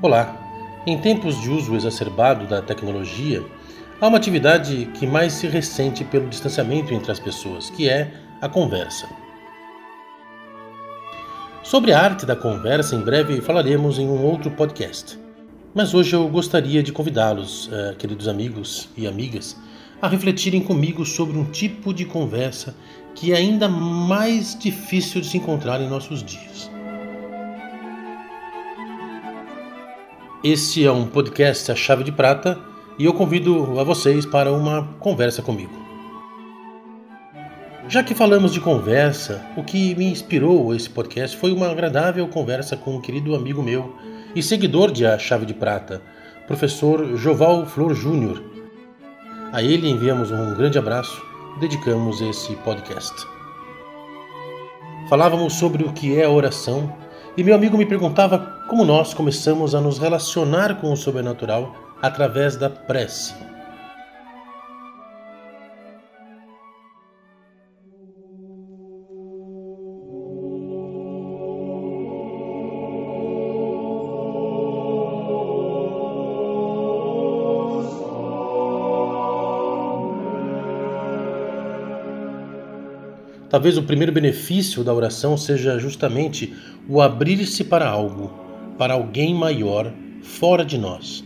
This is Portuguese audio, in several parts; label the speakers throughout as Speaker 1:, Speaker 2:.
Speaker 1: Olá! Em tempos de uso exacerbado da tecnologia, há uma atividade que mais se ressente pelo distanciamento entre as pessoas, que é a conversa. Sobre a arte da conversa, em breve falaremos em um outro podcast. Mas hoje eu gostaria de convidá-los, eh, queridos amigos e amigas, a refletirem comigo sobre um tipo de conversa que é ainda mais difícil de se encontrar em nossos dias. Este é um podcast A Chave de Prata e eu convido a vocês para uma conversa comigo. Já que falamos de conversa, o que me inspirou esse podcast foi uma agradável conversa com um querido amigo meu e seguidor de A Chave de Prata, professor Joval Flor Júnior. A ele enviamos um grande abraço e dedicamos esse podcast. Falávamos sobre o que é oração e meu amigo me perguntava como nós começamos a nos relacionar com o sobrenatural através da prece. Talvez o primeiro benefício da oração seja justamente o abrir-se para algo, para alguém maior, fora de nós.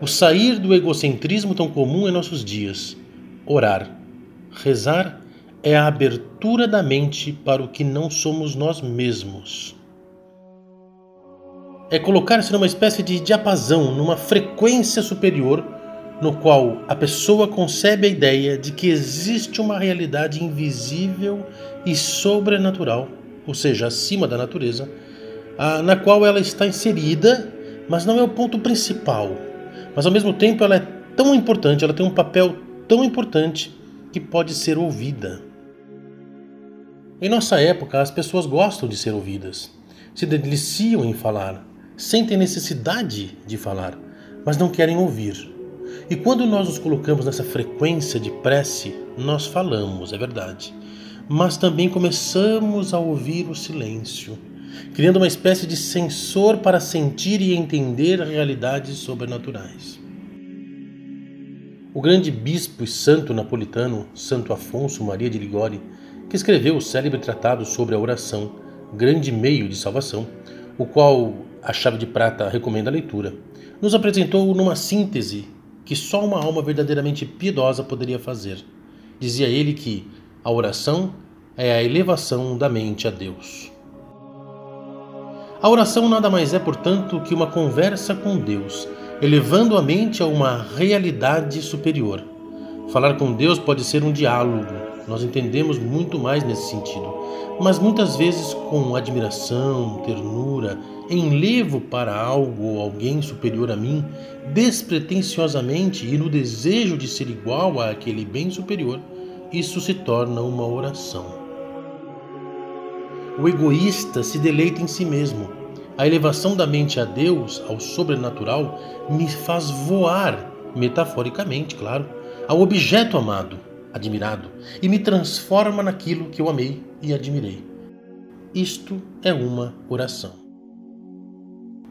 Speaker 1: O sair do egocentrismo tão comum em nossos dias. Orar, rezar é a abertura da mente para o que não somos nós mesmos. É colocar-se numa espécie de diapasão, numa frequência superior no qual a pessoa concebe a ideia de que existe uma realidade invisível e sobrenatural, ou seja, acima da natureza, na qual ela está inserida, mas não é o ponto principal. Mas ao mesmo tempo ela é tão importante, ela tem um papel tão importante que pode ser ouvida. Em nossa época, as pessoas gostam de ser ouvidas, se deliciam em falar, sentem necessidade de falar, mas não querem ouvir. E quando nós nos colocamos nessa frequência de prece, nós falamos, é verdade, mas também começamos a ouvir o silêncio, criando uma espécie de sensor para sentir e entender realidades sobrenaturais. O grande bispo e santo napolitano, Santo Afonso Maria de Ligori, que escreveu o célebre tratado sobre a oração, grande meio de salvação, o qual a chave de prata recomenda a leitura, nos apresentou numa síntese que só uma alma verdadeiramente piedosa poderia fazer. Dizia ele que a oração é a elevação da mente a Deus. A oração nada mais é, portanto, que uma conversa com Deus, elevando a mente a uma realidade superior. Falar com Deus pode ser um diálogo, nós entendemos muito mais nesse sentido, mas muitas vezes com admiração, ternura, enlevo para algo ou alguém superior a mim, despretensiosamente e no desejo de ser igual àquele bem superior, isso se torna uma oração. O egoísta se deleita em si mesmo. A elevação da mente a Deus, ao sobrenatural, me faz voar, metaforicamente, claro, ao objeto amado, admirado, e me transforma naquilo que eu amei e admirei. Isto é uma oração.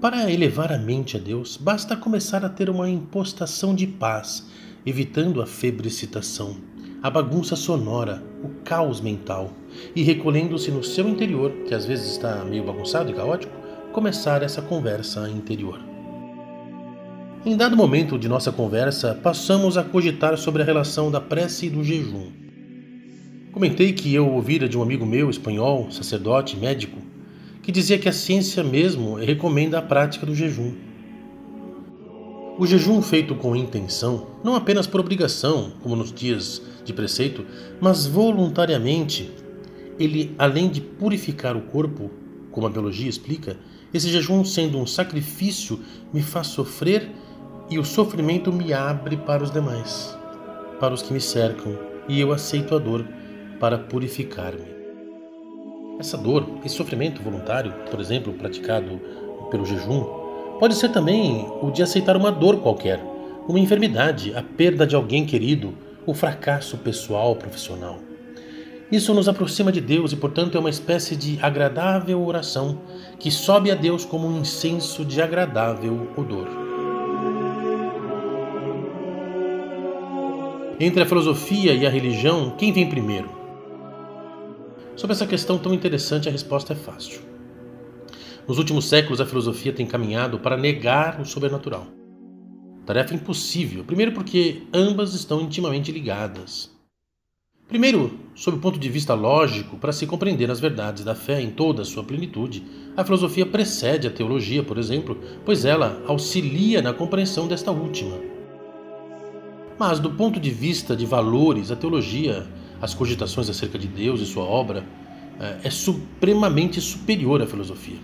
Speaker 1: Para elevar a mente a Deus, basta começar a ter uma impostação de paz, evitando a febricitação, a bagunça sonora, o caos mental, e recolhendo-se no seu interior, que às vezes está meio bagunçado e caótico, começar essa conversa interior. Em dado momento de nossa conversa, passamos a cogitar sobre a relação da prece e do jejum. Comentei que eu ouvira de um amigo meu, espanhol, sacerdote, médico, que dizia que a ciência mesmo recomenda a prática do jejum. O jejum feito com intenção, não apenas por obrigação, como nos dias de preceito, mas voluntariamente, ele, além de purificar o corpo, como a biologia explica, esse jejum, sendo um sacrifício, me faz sofrer e o sofrimento me abre para os demais, para os que me cercam, e eu aceito a dor para purificar-me. Essa dor, esse sofrimento voluntário, por exemplo, praticado pelo jejum, pode ser também o de aceitar uma dor qualquer, uma enfermidade, a perda de alguém querido, o fracasso pessoal, profissional. Isso nos aproxima de Deus e, portanto, é uma espécie de agradável oração que sobe a Deus como um incenso de agradável odor. Entre a filosofia e a religião, quem vem primeiro? Sobre essa questão tão interessante, a resposta é fácil. Nos últimos séculos, a filosofia tem caminhado para negar o sobrenatural. Tarefa impossível, primeiro porque ambas estão intimamente ligadas. Primeiro, sob o ponto de vista lógico, para se compreender as verdades da fé em toda a sua plenitude, a filosofia precede a teologia, por exemplo, pois ela auxilia na compreensão desta última. Mas, do ponto de vista de valores, a teologia, as cogitações acerca de Deus e sua obra, eh, é supremamente superior à filosofia.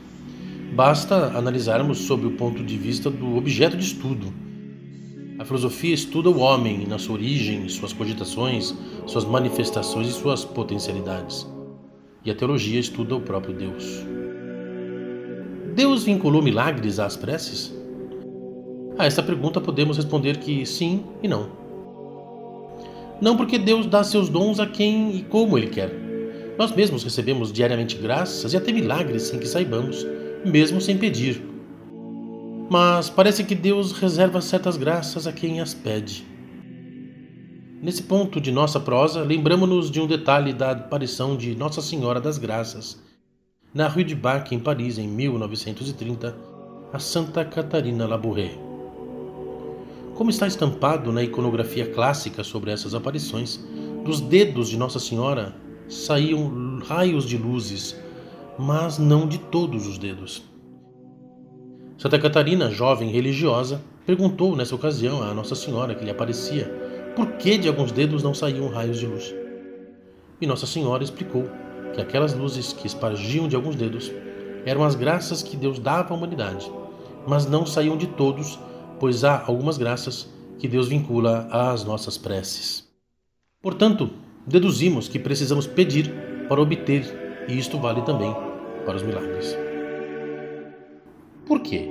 Speaker 1: Basta analisarmos sob o ponto de vista do objeto de estudo a filosofia estuda o homem na sua origem, suas cogitações, suas manifestações e suas potencialidades. E a teologia estuda o próprio Deus. Deus vinculou milagres às preces? A esta pergunta podemos responder que sim e não. Não porque Deus dá seus dons a quem e como Ele quer. Nós mesmos recebemos diariamente graças e até milagres sem que saibamos, mesmo sem pedir, mas parece que Deus reserva certas graças a quem as pede. Nesse ponto de nossa prosa, lembramos-nos de um detalhe da aparição de Nossa Senhora das Graças na Rue de Bac, em Paris, em 1930, a Santa Catarina Labouré. Como está estampado na iconografia clássica sobre essas aparições, dos dedos de Nossa Senhora saíam raios de luzes, mas não de todos os dedos. Santa Catarina, jovem religiosa, perguntou nessa ocasião à Nossa Senhora que lhe aparecia por que de alguns dedos não saíam raios de luz. E Nossa Senhora explicou que aquelas luzes que espargiam de alguns dedos eram as graças que Deus dava à humanidade, mas não saíam de todos, pois há algumas graças que Deus vincula às nossas preces. Portanto, deduzimos que precisamos pedir para obter, e isto vale também para os milagres. Por quê?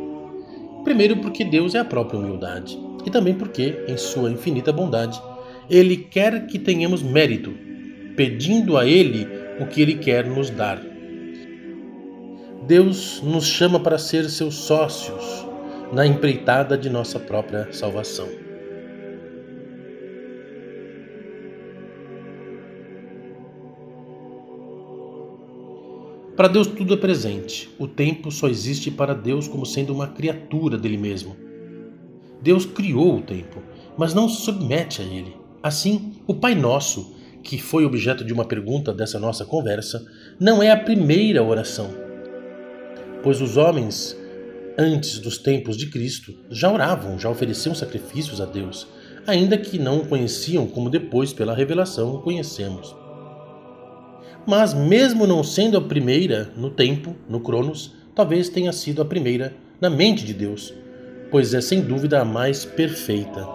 Speaker 1: Primeiro, porque Deus é a própria humildade, e também porque, em Sua infinita bondade, Ele quer que tenhamos mérito, pedindo a Ele o que Ele quer nos dar. Deus nos chama para ser seus sócios na empreitada de nossa própria salvação. Para Deus tudo é presente. O tempo só existe para Deus como sendo uma criatura dele mesmo. Deus criou o tempo, mas não se submete a ele. Assim, o Pai Nosso, que foi objeto de uma pergunta dessa nossa conversa, não é a primeira oração. Pois os homens, antes dos tempos de Cristo, já oravam, já ofereciam sacrifícios a Deus, ainda que não o conheciam como depois, pela revelação, o conhecemos. Mas, mesmo não sendo a primeira no tempo, no Cronos, talvez tenha sido a primeira na mente de Deus, pois é sem dúvida a mais perfeita.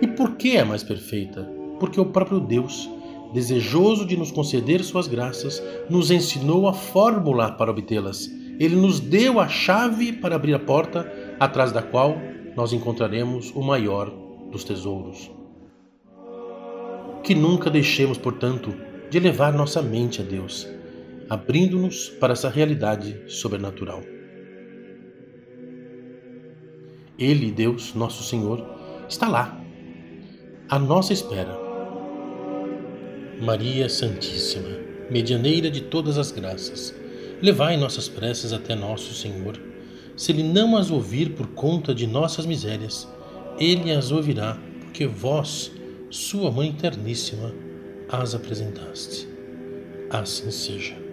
Speaker 1: E por que é a mais perfeita? Porque o próprio Deus, desejoso de nos conceder suas graças, nos ensinou a fórmula para obtê-las. Ele nos deu a chave para abrir a porta atrás da qual nós encontraremos o maior dos tesouros. Que nunca deixemos, portanto, de elevar nossa mente a Deus, abrindo-nos para essa realidade sobrenatural. Ele, Deus, nosso Senhor, está lá, à nossa espera. Maria Santíssima, medianeira de todas as graças, levai nossas preces até nosso Senhor. Se Ele não as ouvir por conta de nossas misérias, Ele as ouvirá, porque vós, sua Mãe Terníssima, as apresentaste. Assim seja.